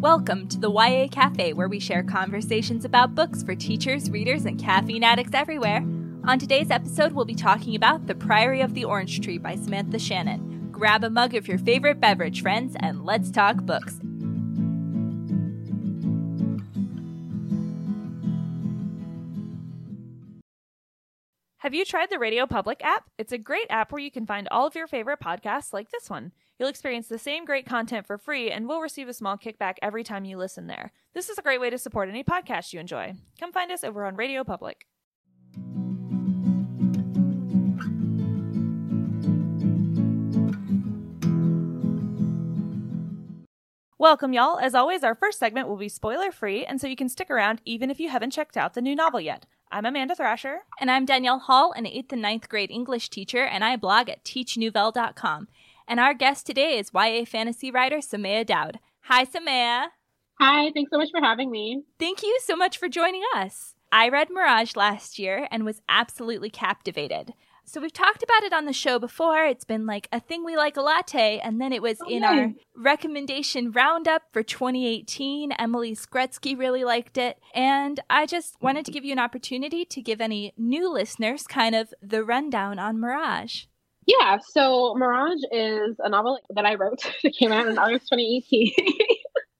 Welcome to the YA Cafe, where we share conversations about books for teachers, readers, and caffeine addicts everywhere. On today's episode, we'll be talking about The Priory of the Orange Tree by Samantha Shannon. Grab a mug of your favorite beverage, friends, and let's talk books. You tried the Radio Public app? It's a great app where you can find all of your favorite podcasts like this one. You'll experience the same great content for free and will receive a small kickback every time you listen there. This is a great way to support any podcast you enjoy. Come find us over on Radio Public. Welcome, y'all. As always, our first segment will be spoiler free, and so you can stick around even if you haven't checked out the new novel yet. I'm Amanda Thrasher. And I'm Danielle Hall, an 8th and ninth grade English teacher, and I blog at teachnouvelle.com. And our guest today is YA fantasy writer Somaiya Daud. Hi, Somaiya. Hi, thanks so much for having me. Thank you so much for joining us. I read Mirage last year and was absolutely captivated. So we've talked about it on the show before. It's been like a thing we like a latte, and then it was Oh, in our recommendation roundup for 2018. Emily Skretsky really liked it, and I just wanted to give you an opportunity to give any new listeners kind of the rundown on Mirage. Yeah, so Mirage is a novel that I wrote that came out in August 2018.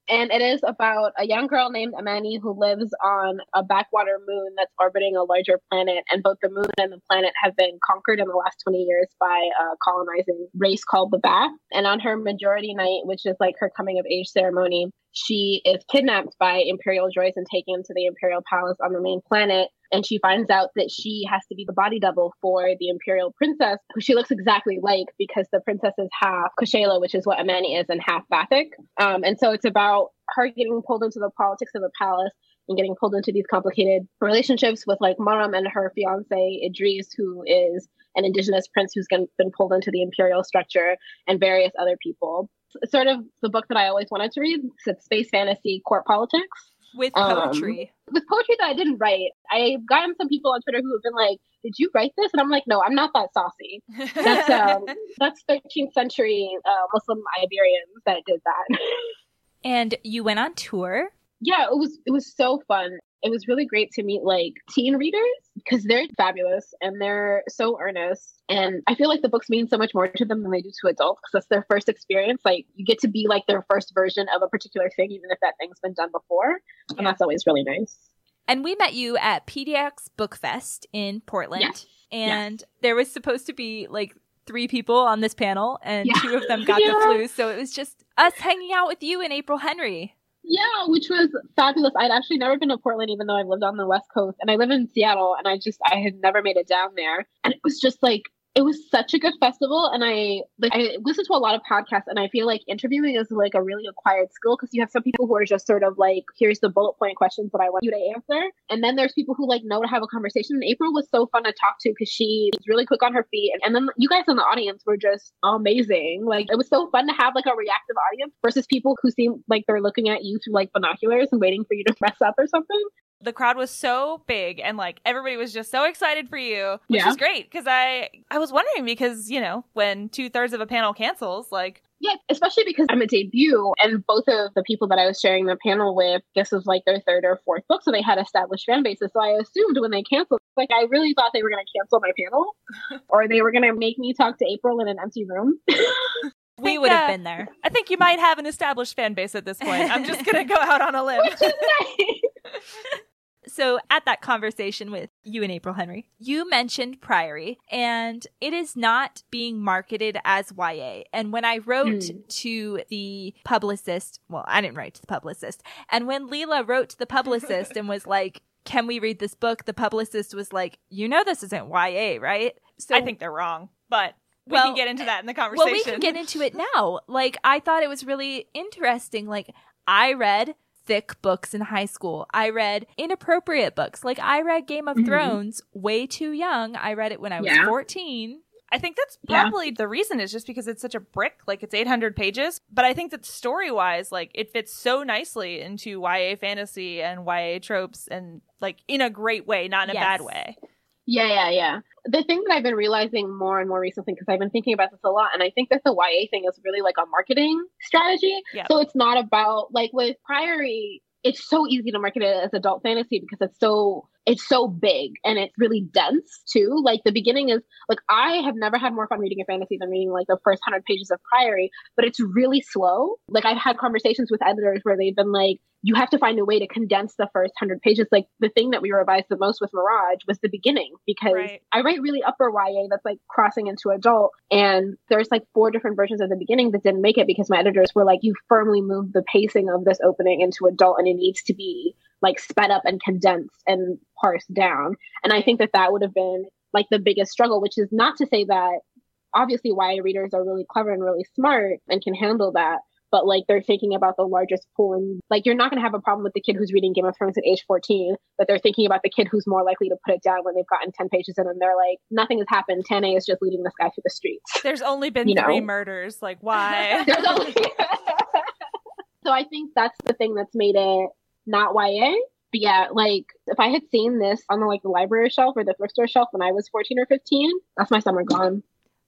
and it is about a young girl named Amani who lives on a backwater moon that's orbiting a larger planet. And both the moon and the planet have been conquered in the last 20 years by a colonizing race called the Vath. And on her majority night, which is like her coming of age ceremony, she is kidnapped by Imperial droids and taken to the Imperial Palace on the main planet. And she finds out that she has to be the body double for the Imperial princess, who she looks exactly like because the princess is half Kushaila, which is what Amani is, and half Vathek. Um, and so it's about her getting pulled into the politics of the palace and getting pulled into these complicated relationships with like Maram and her fiance Idris, who is an indigenous prince who's been pulled into the imperial structure, and various other people. Sort of the book that I always wanted to read. It's space fantasy, court politics With Um, poetry. with poetry that I didn't write. I've gotten some people on Twitter who have been like, "Did you write this?" And I'm like, "No, I'm not that saucy. That's um, that's 13th century uh, Muslim Iberians that did that." and you went on tour. yeah, it was it was so fun. It was really great to meet like teen readers because they're fabulous and they're so earnest. And I feel like the books mean so much more to them than they do to adults because that's their first experience. Like you get to be like their first version of a particular thing, even if that thing's been done before. Yeah. And that's always really nice. And we met you at PDX Book Fest in Portland. Yes. And there was supposed to be like three people on this panel, and Yeah. two of them got Yeah. the flu. So it was just us hanging out with you and April Henry. Yeah, which was fabulous. I'd actually never been to Portland, even though I've lived on the West Coast, and I live in Seattle, and I just I had never made it down there, and it was just like it was such a good festival, and I like I listen to a lot of podcasts, and I feel like interviewing is like a really acquired skill because you have some people who are just sort of like, here's the bullet point questions that I want you to answer, and then there's people who like know to have a conversation. And April was so fun to talk to because she was really quick on her feet, and, and then you guys in the audience were just amazing. Like it was so fun to have like a reactive audience versus people who seem like they're looking at you through like binoculars and waiting for you to mess up or something. The crowd was so big and like everybody was just so excited for you which Yeah. is great because i i was wondering because you know when two-thirds of a panel cancels like Yeah, especially because I'm a debut, and both of the people that I was sharing the panel with, this was like their third or fourth book, so they had established fan bases. So I assumed when they canceled, like I really thought they were going to cancel my panel, or they were going to make me talk to April in an empty room. We think, would have uh, been there. i think you might have an established fan base at this point i'm just gonna go out on a limb Which is nice. So, at that conversation with you and April Henry, you mentioned Priory, and it is not being marketed as YA. And when I wrote Hmm. to the publicist, well, I didn't write to the publicist, and when Leela wrote to the publicist and was like, Can we read this book? The publicist was like, You know, this isn't YA, right? So i think they're wrong but we Well, can get into that in the conversation Well, we can get into it now. Like, I thought it was really interesting. Like, I read thick books in high school. I read inappropriate books. Like, I read Game of Mhm. Thrones way too young. I read it when I was Yeah. 14. I think that's Yeah. probably the reason is just because it's such a brick, like it's 800 pages. But I think that story wise, like it fits so nicely into YA fantasy and YA tropes and like in a great way, not in a Yes. bad way. Yeah, yeah, yeah. The thing that I've been realizing more and more recently, because I've been thinking about this a lot, and I think that the YA thing is really like a marketing strategy. So it's not about like with Priory, it's so easy to market it as adult fantasy because it's so it's so big and it's really dense too. Like the beginning is like I have never had more fun reading a fantasy than reading like the first hundred pages of Priory, but it's really slow. Like I've had conversations with editors where they've been like, you have to find a way to condense the first hundred pages. Like the thing that we revised the most with Mirage was the beginning because Right. I write really upper YA that's like crossing into adult, and there's like four different versions of the beginning that didn't make it because my editors were like, you firmly moved the pacing of this opening into adult, and it needs to be like sped up and condensed and parsed down. And I think that that would have been like the biggest struggle, which is not to say that obviously YA readers are really clever and really smart and can handle that. But like they're thinking about the largest pool, and like you're not going to have a problem with the kid who's reading Game of Thrones at age 14, but they're thinking about the kid who's more likely to put it down when they've gotten 10 pages in, and they're like, nothing has happened. Tane is just leading this guy through the streets. There's only been You know. three murders. Like, why? Only- so I think that's the thing that's made it not YA. But yeah, like if I had seen this on the like the library shelf or the thrift store shelf when I was 14 or 15, that's my summer gone.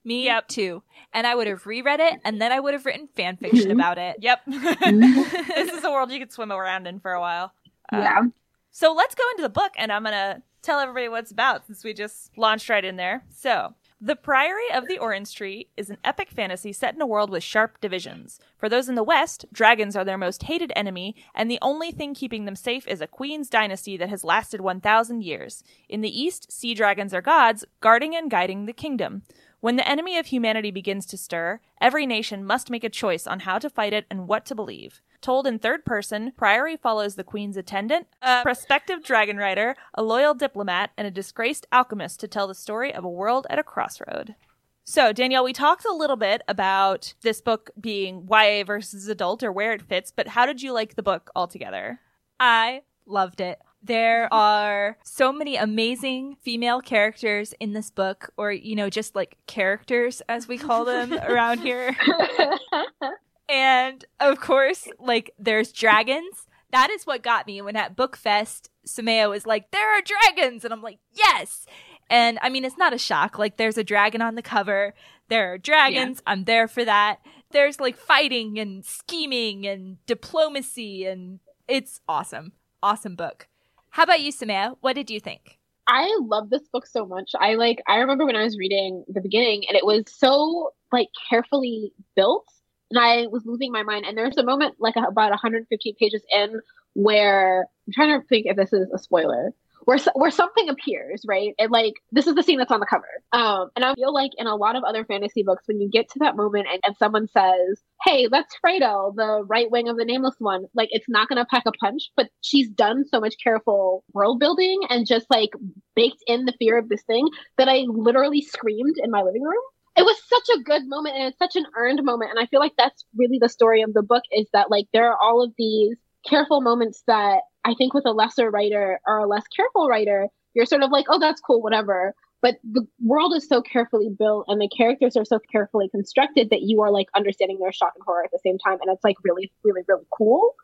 Me Yep. too. And I would have reread it and then I would have written fan fiction Mhm. about it. yep. this is a world you could swim around in for a while. Uh, yeah. So let's go into the book, and I'm going to tell everybody what it's about since we just launched right in there. So, The Priory of the Orange Tree is an epic fantasy set in a world with sharp divisions. For those in the West, dragons are their most hated enemy, and the only thing keeping them safe is a queen's dynasty that has lasted 1,000 years. In the East, sea dragons are gods, guarding and guiding the kingdom. When the enemy of humanity begins to stir, every nation must make a choice on how to fight it and what to believe. Told in third person, Priory follows the queen's attendant, a prospective dragon rider, a loyal diplomat, and a disgraced alchemist to tell the story of a world at a crossroad. So, Danielle, we talked a little bit about this book being YA versus adult or where it fits, but how did you like the book altogether? I loved it. There are so many amazing female characters in this book, or, you know, just like characters as we call them around here. And of course, like there's dragons. That is what got me when at Bookfest, Somaiya was like, "There are dragons," and I'm like, "Yes!" And I mean, it's not a shock. Like, there's a dragon on the cover. There are dragons. I'm there for that. There's like fighting and scheming and diplomacy, and it's awesome. Awesome book. How about you, Somaiya? What did you think? I love this book so much. I like I remember when I was reading the beginning and it was so like carefully built and I was losing my mind and there's a moment like about 115 pages in where I'm trying to think if this is a spoiler. Where, where something appears, right? And like this is the scene that's on the cover. Um, and I feel like in a lot of other fantasy books, when you get to that moment and, and someone says, "Hey, that's Fýredel, the right wing of the Nameless One," like it's not gonna pack a punch, but she's done so much careful world building and just like baked in the fear of this thing that I literally screamed in my living room. It was such a good moment and it's such an earned moment. And I feel like that's really the story of the book is that like there are all of these careful moments that I think with a lesser writer or a less careful writer, you're sort of like, oh, that's cool, whatever. But the world is so carefully built and the characters are so carefully constructed that you are like understanding their shock and horror at the same time. And it's like really, really, really cool.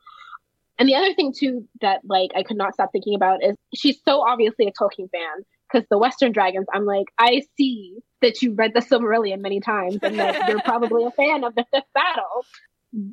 And the other thing too that like I could not stop thinking about is she's so obviously a Tolkien fan because the Western Dragons. I'm like, I see that you read the Silmarillion many times and that you're probably a fan of the Fifth Battle.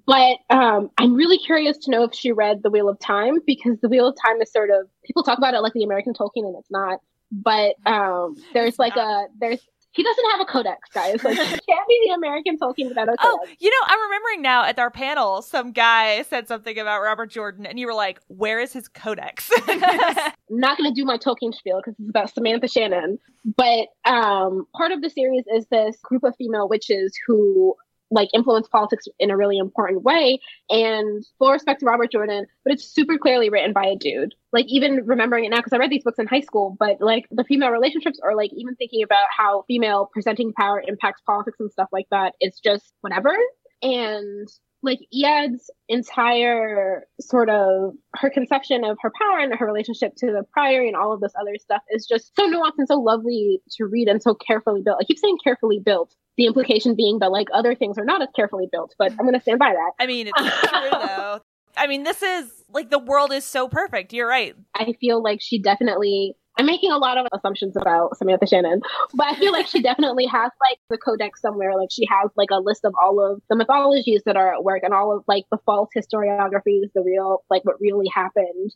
But um, I'm really curious to know if she read The Wheel of Time because The Wheel of Time is sort of people talk about it like the American Tolkien and it's not. But um, there's like a there's he doesn't have a codex, guys. Like he can't be the American Tolkien without a codex. Oh, you know, I'm remembering now at our panel, some guy said something about Robert Jordan, and you were like, "Where is his codex?" I'm not going to do my Tolkien spiel because it's about Samantha Shannon. But um, part of the series is this group of female witches who like influence politics in a really important way. And full respect to Robert Jordan, but it's super clearly written by a dude. Like even remembering it now because I read these books in high school, but like the female relationships or like even thinking about how female presenting power impacts politics and stuff like that, it's just whatever. And like Ead's entire sort of her conception of her power and her relationship to the priory and all of this other stuff is just so nuanced and so lovely to read and so carefully built. I keep saying carefully built. The implication being that like other things are not as carefully built, but I'm going to stand by that. I mean, it's true though. I mean, this is like the world is so perfect. You're right. I feel like she definitely I'm making a lot of assumptions about Samantha Shannon, but I feel like she definitely has like the codex somewhere. Like she has like a list of all of the mythologies that are at work and all of like the false historiographies, the real like what really happened.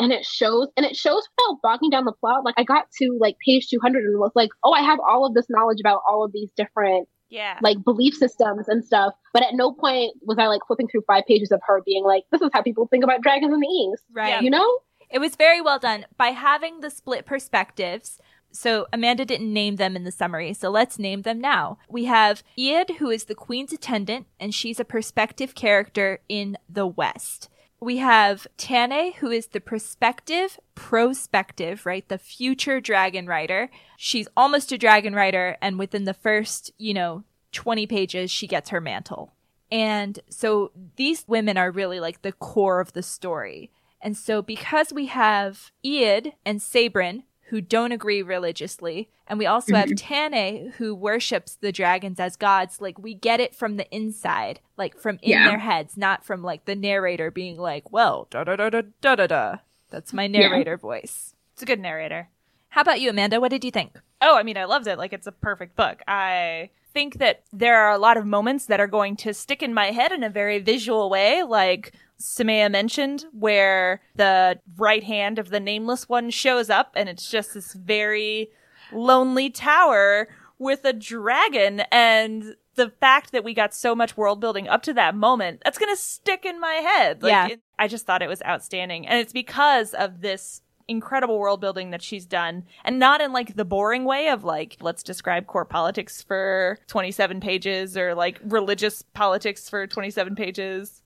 And it shows, and it shows without bogging down the plot. Like I got to like page 200 and was like, oh, I have all of this knowledge about all of these different Yeah. like belief systems and stuff. But at no point was I like flipping through five pages of her being like, this is how people think about dragons in the East. Right. You know? It was very well done by having the split perspectives. So Amanda didn't name them in the summary, so let's name them now. We have Ead, who is the queen's attendant, and she's a perspective character in the West. We have Tane, who is the perspective prospective, right? The future dragon rider. She's almost a dragon rider, and within the first, you know, 20 pages, she gets her mantle. And so these women are really like the core of the story. And so because we have Ead and Sabran, who don't agree religiously, and we also have mm-hmm. Tane, who worships the dragons as gods, like we get it from the inside, like from in Yeah. their heads, not from like the narrator being like, well, da da da da da da da. That's my narrator voice. It's a good narrator. How about you, Amanda? What did you think? Oh, I mean, I loved it. Like, it's a perfect book. I think that there are a lot of moments that are going to stick in my head in a very visual way, like Somaiya mentioned, where the right hand of the nameless one shows up and it's just this very lonely tower with a dragon. And the fact that we got so much world building up to that moment that's going to stick in my head. Like, Yeah. it- i just thought it was outstanding. And it's because of this incredible world building that she's done and not in like the boring way of like let's describe core politics for 27 pages or like religious politics for 27 pages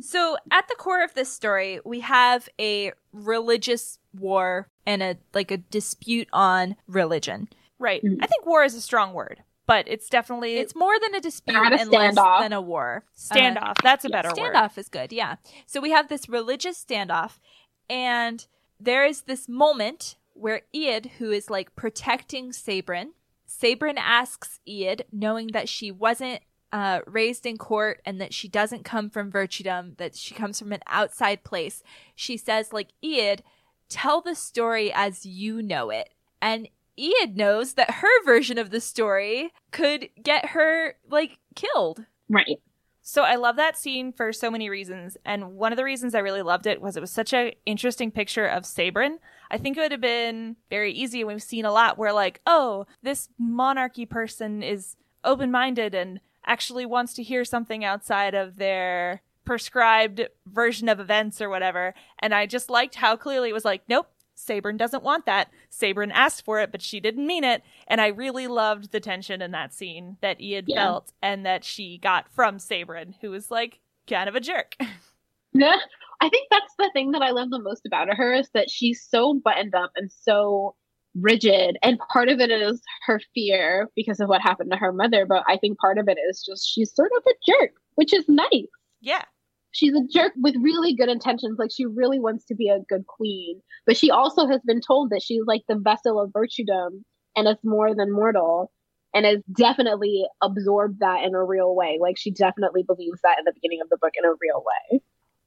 So, at the core of this story, we have a religious war and a like a dispute on religion. right Mhm. i think war is a strong word but it's definitely It's more than a dispute a and less standoff. than a war. standoff that's a Yeah, better word standoff is good, yeah. So we have this religious standoff, and there is this moment where Ead, who is like protecting Sabran, Sabran asks Ead, knowing that she wasn't uh, raised in court and that she doesn't come from Virtudom, that she comes from an outside place. She says, like, Ead, tell the story as you know it. And Ead knows that her version of the story could get her, like, killed. Right. So I love that scene for so many reasons, and one of the reasons I really loved it was it was such an interesting picture of Sabran. I think it would have been very easy. and We've seen a lot where like, oh, this monarchy person is open-minded and actually wants to hear something outside of their prescribed version of events or whatever. And I just liked how clearly it was like, nope, Sabran doesn't want that. Sabran asked for it, but she didn't mean it. And I really loved the tension in that scene that Ead Yeah. felt and that she got from Sabran, who was like kind of a jerk. Yeah. I think that's the thing that I love the most about her is that she's so buttoned up and so rigid. And part of it is her fear because of what happened to her mother. But I think part of it is just she's sort of a jerk, which is nice. yeah. She's a jerk with really good intentions. Like she really wants to be a good queen. But she also has been told that she's like the vessel of virtudom and is more than mortal. And has definitely absorbed that in a real way. Like she definitely believes that in the beginning of the book in a real way.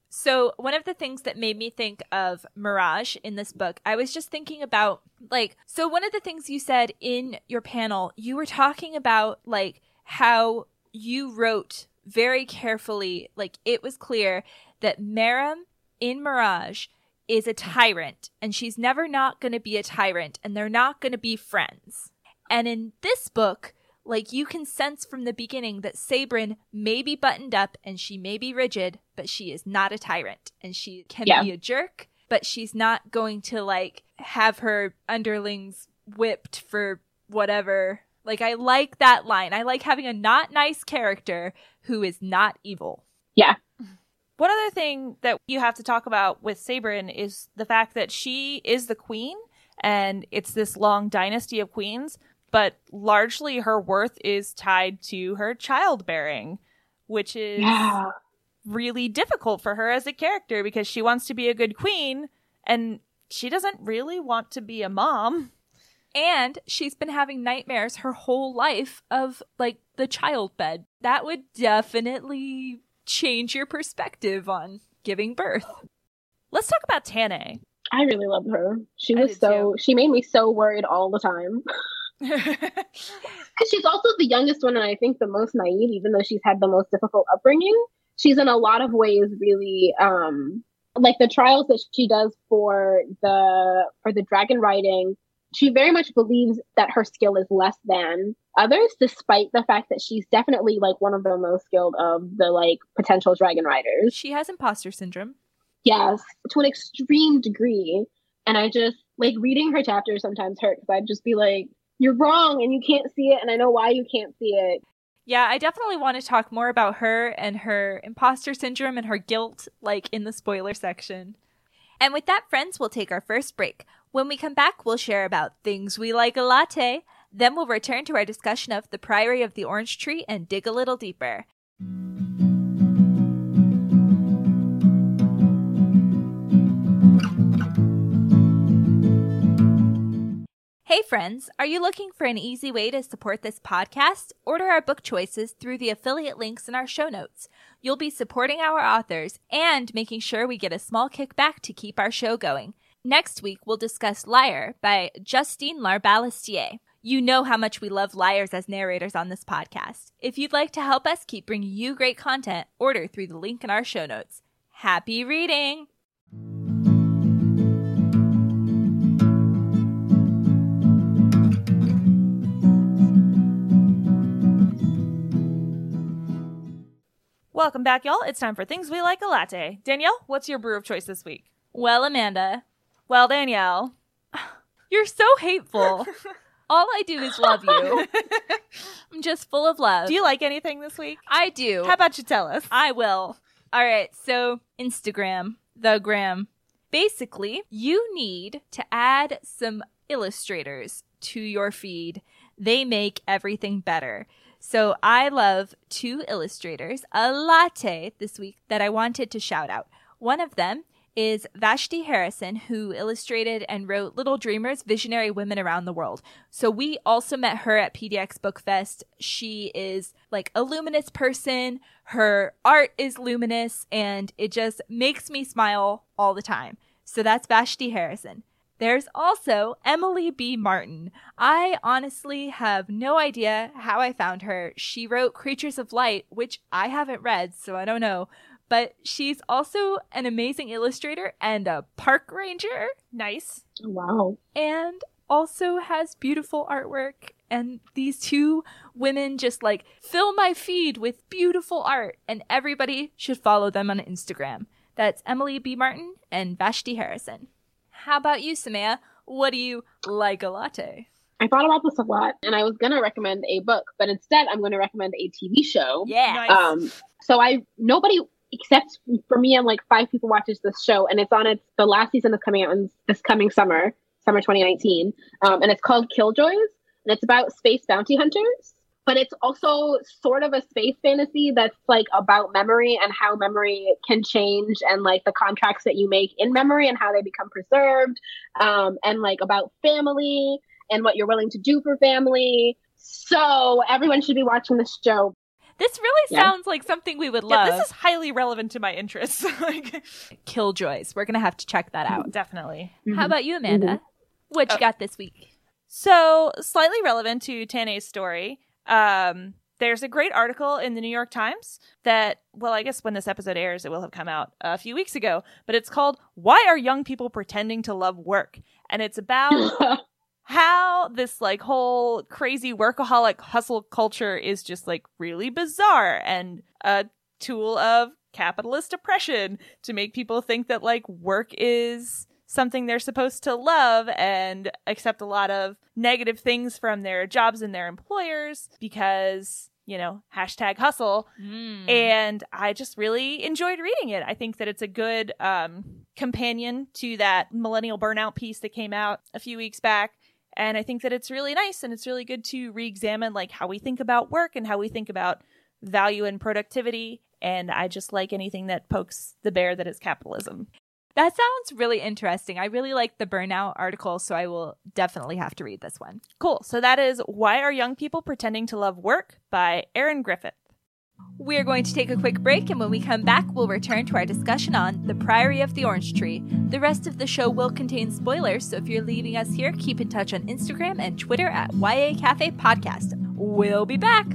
So, one of the things that made me think of Mirage in this book, I was just thinking about like, so one of the things you said in your panel, you were talking about like how you wrote very carefully, like, it was clear that Maram in Mirage is a tyrant and she's never not going to be a tyrant and they're not going to be friends. And in this book, like you can sense from the beginning that Sabran may be buttoned up and she may be rigid, but she is not a tyrant and she can Yeah. be a jerk, but she's not going to like have her underlings whipped for whatever. Like I like that line. I like having a not nice character who is not evil. Yeah. One other thing that you have to talk about with Sabran is the fact that she is the queen and it's this long dynasty of queens, but largely her worth is tied to her childbearing, which is Yeah. Really difficult for her as a character because she wants to be a good queen and she doesn't really want to be a mom. And she's been having nightmares her whole life of like the child bed. That would definitely change your perspective on giving birth. Let's talk about Tane. I really loved her. She I was so she made me so worried all the time. Because she's also the youngest one and I think the most naive, even though she's had the most difficult upbringing. She's in a lot of ways really um like the trials that she does for the for the dragon riding, she very much believes that her skill is less than others, despite the fact that she's definitely like one of the most skilled of the like potential dragon riders. She has imposter syndrome. Yes, to an extreme degree. And I just like reading her chapters sometimes hurt because I'd just be like, you're wrong and you can't see it. And I know why you can't see it. Yeah, I definitely want to talk more about her and her imposter syndrome and her guilt, like in the spoiler section. And with that, friends, we'll take our first break. When we come back, we'll share about things we like a latte. Then we'll return to our discussion of the Priory of the Orange Tree and dig a little deeper. Hey friends, are you looking for an easy way to support this podcast? Order our book choices through the affiliate links in our show notes. You'll be supporting our authors and making sure we get a small kickback to keep our show going. Next week, we'll discuss Liar by Justine Larbalestier. You know how much we love liars as narrators on this podcast. If you'd like to help us keep bringing you great content, order through the link in our show notes. Happy reading! Welcome back, y'all. It's time for Things We Like a Latte. Danielle, what's your brew of choice this week? Well, Amanda, Well, Danielle. you're so hateful. All I do is love you. I'm just full of love. Do you like anything this week? I do. How about you tell us? I will. All right. So, Instagram, the gram. Basically, you need to add some illustrators to your feed. They make everything better. So, I love two illustrators, a latte this week that I wanted to shout out. One of them is Vashti Harrison, who illustrated and wrote Little Dreamers Visionary Women Around the World. So we also met her at PDX Book Fest. She is like a luminous person. Her art is luminous and it just makes me smile all the time. So that's Vashti Harrison. There's also Emily B. Martin. I honestly have no idea how I found her. She wrote Creatures of Light, which I haven't read, so I don't know but she's also an amazing illustrator and a park ranger Nice. Wow. and also has beautiful artwork and these two women just like fill my feed with beautiful art and everybody should follow them on Instagram. That's Emily B. Martin and Vashti Harrison. How about you, Somaiya? What do you like a latte? I thought about this a lot and I was going to recommend a book, but instead I'm going to recommend a TV show. Yeah. Nice. Um, so I, nobody except for me and like five people watches this show and it's on its, the last season is coming out in this coming summer, summer 2019. Um, and it's called Killjoys and it's about space bounty hunters. But it's also sort of a space fantasy that's like about memory and how memory can change and like the contracts that you make in memory and how they become preserved. Um, and like about family and what you're willing to do for family. So everyone should be watching this show. This really Yeah. sounds like something we would Yeah, love. this is highly relevant to my interests. like, Killjoys. We're going to have to check that out. definitely. How about you, Amanda? What you Uh, got this week? So, slightly relevant to Tane's story, um, there's a great article in the New York Times that, well, I guess when this episode airs, it will have come out a few weeks ago, but it's called Why Are Young People Pretending to Love Work? And it's about how this like whole crazy workaholic hustle culture is just like really bizarre and a tool of capitalist oppression to make people think that like work is something they're supposed to love and accept a lot of negative things from their jobs and their employers because you know hashtag hustle Mm. and I just really enjoyed reading it. I think that it's a good um, companion to that millennial burnout piece that came out a few weeks back. And I think that it's really nice and it's really good to re-examine like how we think about work and how we think about value and productivity. And I just like anything that pokes the bear that is capitalism. That sounds really interesting. I really like the burnout article, so I will definitely have to read this one. Cool. So that is Why Are Young People Pretending to Love Work by Erin Griffith. We're going to take a quick break, and when we come back, we'll return to our discussion on The Priory of the Orange Tree. The rest of the show will contain spoilers, so if you're leaving us here, keep in touch on Instagram and Twitter at YA Cafe Podcast. We'll be back.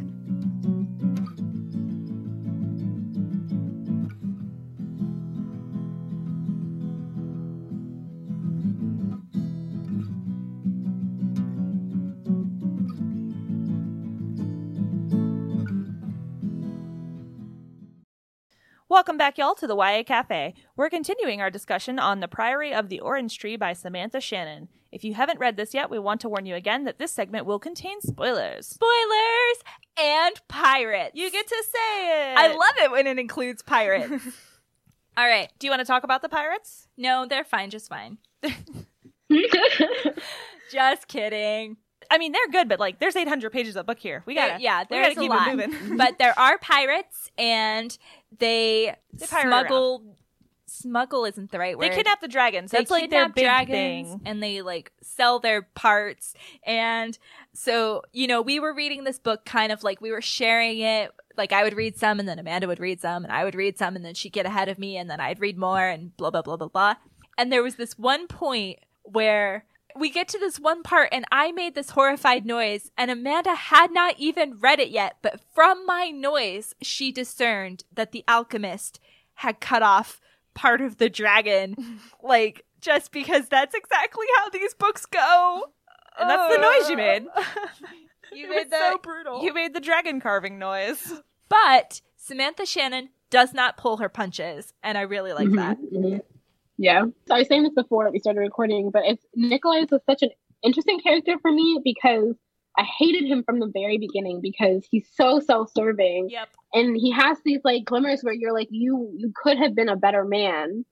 Welcome back, y'all, to the YA Cafe. We're continuing our discussion on The Priory of the Orange Tree by Samantha Shannon. If you haven't read this yet, we want to warn you again that this segment will contain spoilers. Spoilers and pirates. You get to say it. I love it when it includes pirates. All right. Do you want to talk about the pirates? No, they're fine, just fine. just kidding. I mean, they're good, but like, there's 800 pages of book here. We gotta, yeah, we there's gotta a keep lot. it moving. but there are pirates, and they, They smuggle. Smuggle isn't the right word. they kidnap the dragons. They That's like their big dragons, thing. and they like sell their parts. And so, you know, we were reading this book kind of like we were sharing it. Like I would read some, and then Amanda would read some, and I would read some, and then she'd get ahead of me, and then I'd read more, and blah blah blah blah blah. And there was this one point where we get to this one part and I made this horrified noise and Amanda had not even read it yet, but from my noise, she discerned that the alchemist had cut off part of the dragon. like, just because that's exactly how these books go. And that's the noise you made. You made was that. so brutal. You made the dragon carving noise. But Samantha Shannon does not pull her punches, and I really like mm-hmm. that. Mm-hmm. Yeah. So I was saying this before we started recording, but it's Niclays is such an interesting character for me because I hated him from the very beginning because he's so self-serving Yep. and he has these like glimmers where you're like you you could have been a better man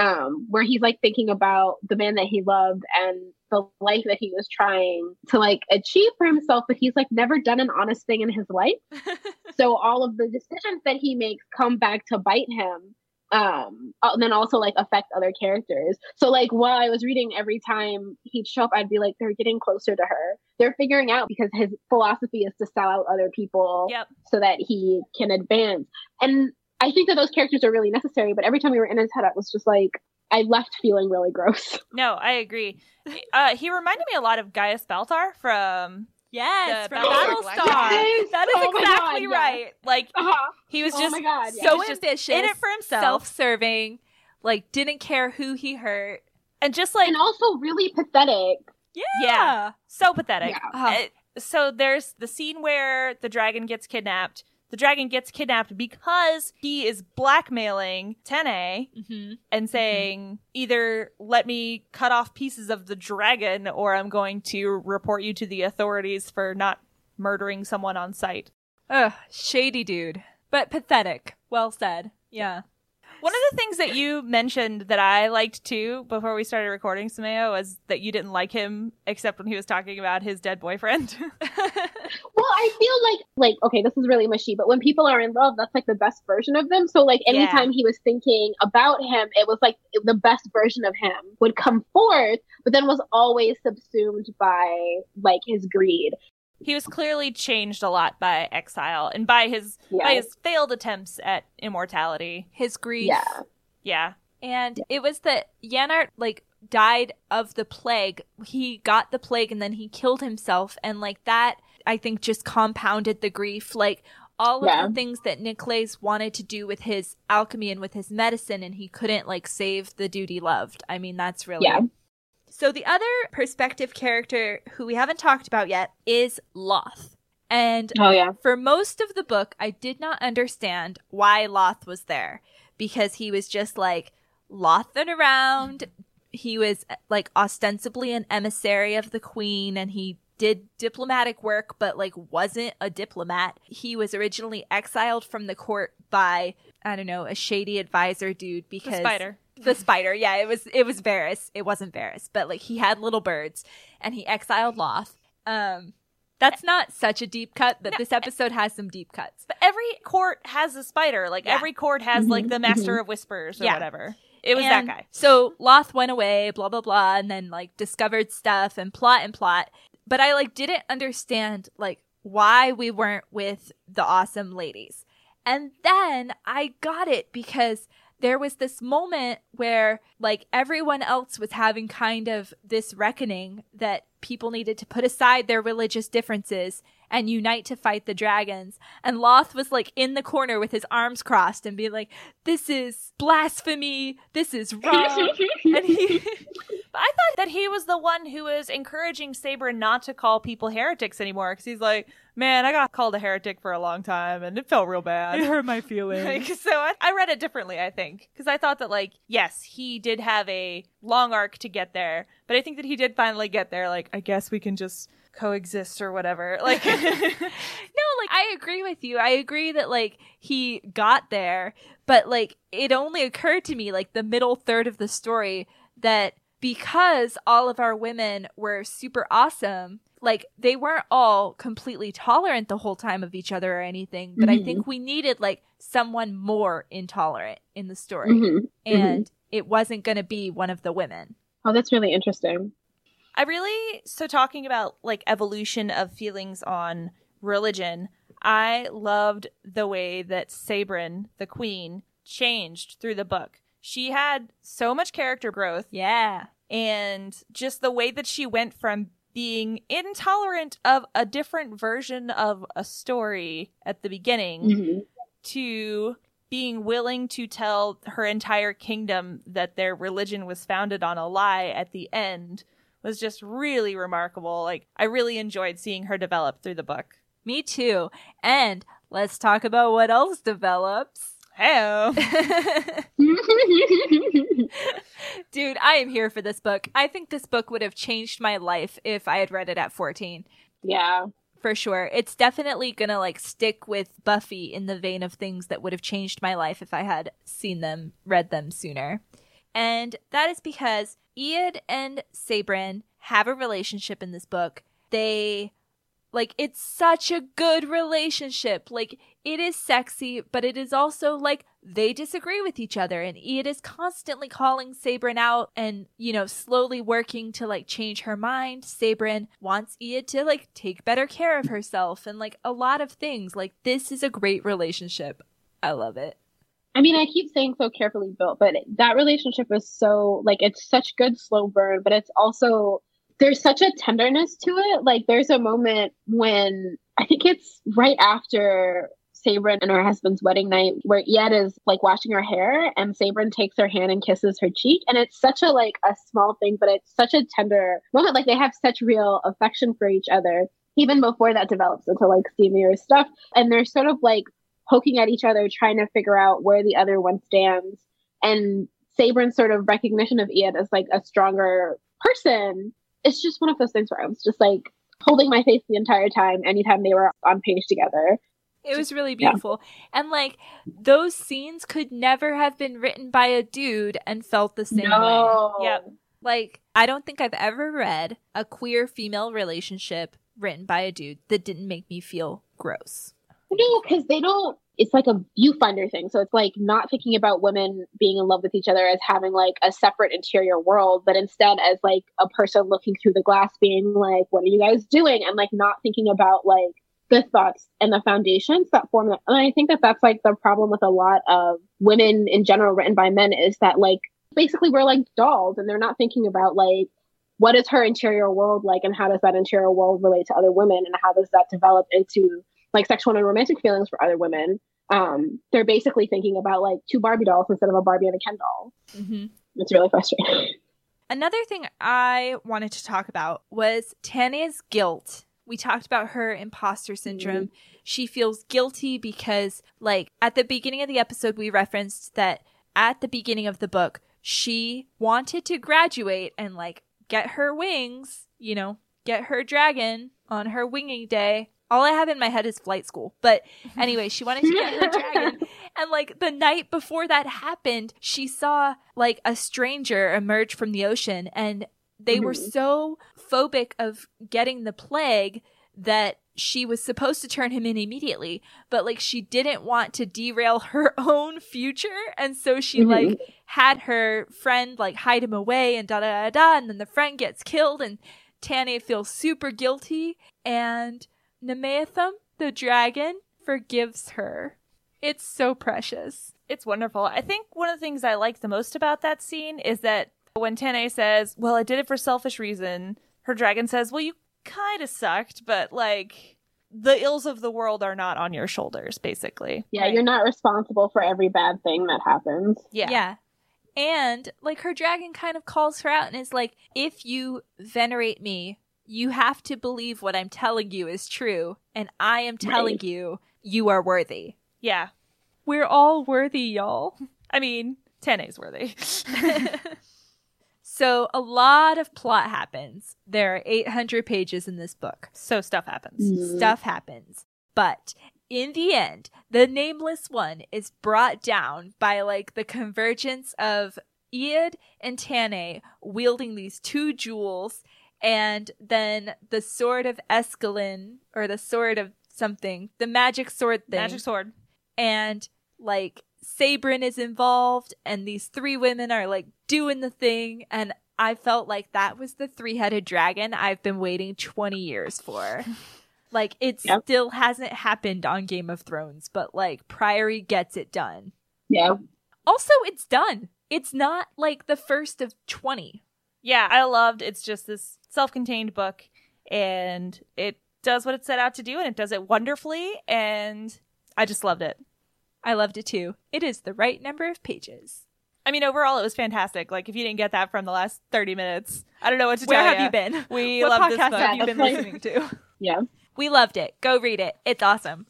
um where he's like thinking about the man that he loved and the life that he was trying to like achieve for himself but he's like never done an honest thing in his life so all of the decisions that he makes come back to bite him um uh, and then also like affect other characters so like while i was reading every time he'd show up i'd be like they're getting closer to her they're figuring out because his philosophy is to sell out other people Yep. so that he can advance and i think that those characters are really necessary but every time we were in his head i was just like i left feeling really gross No, I agree. Uh, he reminded me a lot of Gaius Baltar from Yes, The from Battlestar Battlestar. Galactica. That is Oh exactly God, yes. right. like uh-huh. he was oh just my god yeah. so was just in it for himself. self-serving, like didn't care who he hurt. and just like and also really pathetic Yeah. so pathetic. Yeah. Uh-huh. Uh, so there's the scene where the dragon gets kidnapped. The dragon gets kidnapped because he is blackmailing Tane Mm-hmm. and saying either let me cut off pieces of the dragon or I'm going to report you to the authorities for not murdering someone on sight. Ugh, shady dude, but pathetic. Well said. Yeah. One of the things that you mentioned that I liked too before we started recording Somaiya was that you didn't like him except when he was talking about his dead boyfriend. Well, I feel like like okay, this is really mushy, but when people are in love, that's like the best version of them. So like Yeah. anytime he was thinking about him, it was like the best version of him would come forth, but then was always subsumed by like his greed. He was clearly changed a lot by exile and by his Yeah. by his failed attempts at immortality. His grief. Yeah. Yeah. And it was that Jannart like died of the plague. He got the plague and then he killed himself and like that I think just compounded the grief. Like all of Yeah. the things that Niclays wanted to do with his alchemy and with his medicine and he couldn't like save the dude he loved. I mean that's really Yeah. So the other perspective character who we haven't talked about yet is Loth. And Oh yeah. for most of the book, I did not understand why Loth was there because he was just like Lothin around. He was like ostensibly an emissary of the queen and he did diplomatic work, but like wasn't a diplomat. He was originally exiled from the court by, I don't know, a shady advisor dude because The spider. The spider. Yeah, it was it was Varys. It wasn't Varys, but like he had little birds, and he exiled Loth. Um, that's not such a deep cut, but this episode has some deep cuts. But every court has a spider. Like Yeah. every court has like Mhm, the master of whispers or Yeah. whatever. It was And that guy. So Loth went away, blah blah blah, and then like discovered stuff and plot and plot. But I like didn't understand like why we weren't with the awesome ladies. And then I got it because there was this moment where like everyone else was having kind of this reckoning that people needed to put aside their religious differences and unite to fight the dragons. And Loth was like in the corner with his arms crossed and being like, This is blasphemy. This is wrong. and he But I thought that he was the one who was encouraging Sabran not to call people heretics anymore because he's like, man, I got called a heretic for a long time and it felt real bad. It hurt my feelings. Like, so I, I read it differently, I think, because I thought that, like, yes, he did have a long arc to get there, but I think that he did finally get there. Like, I guess we can just coexist or whatever. Like, no, like I agree with you. I agree that like he got there, but like it only occurred to me like the middle third of the story that because all of our women were super awesome, like they weren't all completely tolerant the whole time of each other or anything, but Mm-hmm. I think we needed like someone more intolerant in the story. Mhm. And it wasn't going to be one of the women. Oh, that's really interesting. I really so talking about like evolution of feelings on religion. I loved the way that Sabran, the queen, changed through the book. She had so much character growth Yeah. And just the way that she went from being intolerant of a different version of a story at the beginning Mhm. to being willing to tell her entire kingdom that their religion was founded on a lie at the end was just really remarkable. Like, I really enjoyed seeing her develop through the book. Me too. And let's talk about what else develops. Hey, Dude, I am here for this book. I think this book would have changed my life if I had read it at 14. yeah. For sure. It's definitely gonna like stick with Buffy in the vein of things that would have changed my life if I had seen them, read them sooner. And that is because Ead and Sabran have a relationship in this book. They like it's such a good relationship. Like it is sexy, but it is also like they disagree with each other and Ead is constantly calling Sabran out and, you know, slowly working to like change her mind. Sabran wants Ead to like take better care of herself and like a lot of things. Like this is a great relationship. I love it. I mean, I keep saying so carefully built, but that relationship is so like it's such good slow burn, but it's also there's such a tenderness to it. Like there's a moment when I think it's right after Sabran and her husband's wedding night where Ead is like washing her hair and Sabran takes her hand and kisses her cheek. And it's such a like a small thing, but it's such a tender moment. Like they have such real affection for each other, even before that develops into like steamier stuff. And they're sort of like poking at each other, trying to figure out where the other one stands. And Sabran's sort of recognition of Ead as like a stronger person. It's just one of those things where I was just like holding my face the entire time anytime they were on page together. It was really Yeah. beautiful. And like those scenes could never have been written by a dude and felt the same way. Yep. Like I don't think I've ever read a queer female relationship written by a dude that didn't make me feel gross. No, because they don't. It's like a viewfinder thing. So it's like not thinking about women being in love with each other as having like a separate interior world, but instead as like a person looking through the glass, being like, "What are you guys doing?" and like not thinking about like the thoughts and the foundations that form that. And I think that that's like the problem with a lot of women in general written by men is that like basically we're like dolls, and they're not thinking about like what is her interior world like, and how does that interior world relate to other women, and how does that develop into like sexual and romantic feelings for other women. Um, they're basically thinking about like two Barbie dolls instead of a Barbie and a Ken doll. Mm-hmm. It's really frustrating. Another thing I wanted to talk about was Tania's guilt. We talked about her imposter syndrome. Mm-hmm. She feels guilty because, like, at the beginning of the episode, we referenced that at the beginning of the book, she wanted to graduate and, like, get her wings, you know, get her dragon on her winging day. All I have in my head is flight school. But anyway, she wanted to get her dragon. And like the night before that happened, she saw like a stranger emerge from the ocean and they were Mhm. so phobic of getting the plague that she was supposed to turn him in immediately, but like she didn't want to derail her own future. And so she Mhm. like had her friend like hide him away and da da da da. And then the friend gets killed and Tanya feels super guilty and Nayimathun, the dragon, forgives her. It's so precious. It's wonderful. I think one of the things I like the most about that scene is that when Tane says, Well, I did it for selfish reason, her dragon says, Well, you kind of sucked, but like the ills of the world are not on your shoulders, basically. Yeah, you're not responsible for every bad thing that happens. Yeah. Yeah. And like her dragon kind of calls her out and is like, if you venerate me, you have to believe what I'm telling you is true. And I am telling Right. you, you are worthy. Yeah. We're all worthy, y'all. I mean, Tane's worthy. So a lot of plot happens. There are 800 pages in this book. so stuff happens. Mhm. Stuff happens. But in the end, the nameless one is brought down by like the convergence of Ead and Tane wielding these two jewels and then the sword of Ascalon or the sword of something, the magic sword thing. Magic sword. and like Sabran is involved, and these three women are like doing the thing, and I felt like that was the three headed dragon I've been waiting 20 years for. like, it Yep. still hasn't happened on Game of Thrones, but like, Priory gets it done. Yeah. Also, it's done. It's not like the first of 20. Yeah, I loved it's just this self-contained book and it does what it set out to do and it does it wonderfully and I just loved it. I loved it too. It is the right number of pages. I mean, overall, it was fantastic. Like, if you didn't get that from the last 30 minutes, I don't know what to Where tell have you been? We what love this podcast book. have you been That's listening to? Yeah. We loved it. Go read it. It's awesome.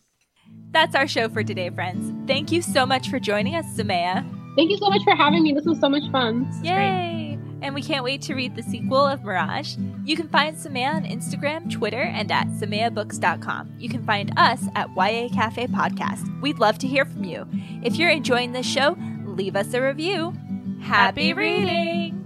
That's our show for today, friends. Thank you so much for joining us, Somaiya. Thank you so much for having me. This was so much fun. Yay! And we can't wait to read the sequel of Mirage. You can find Somaiya on Instagram, Twitter, and at samayabooks.com. You can find us at YA Cafe Podcast. We'd love to hear from you. If you're enjoying this show, leave us a review. Happy reading!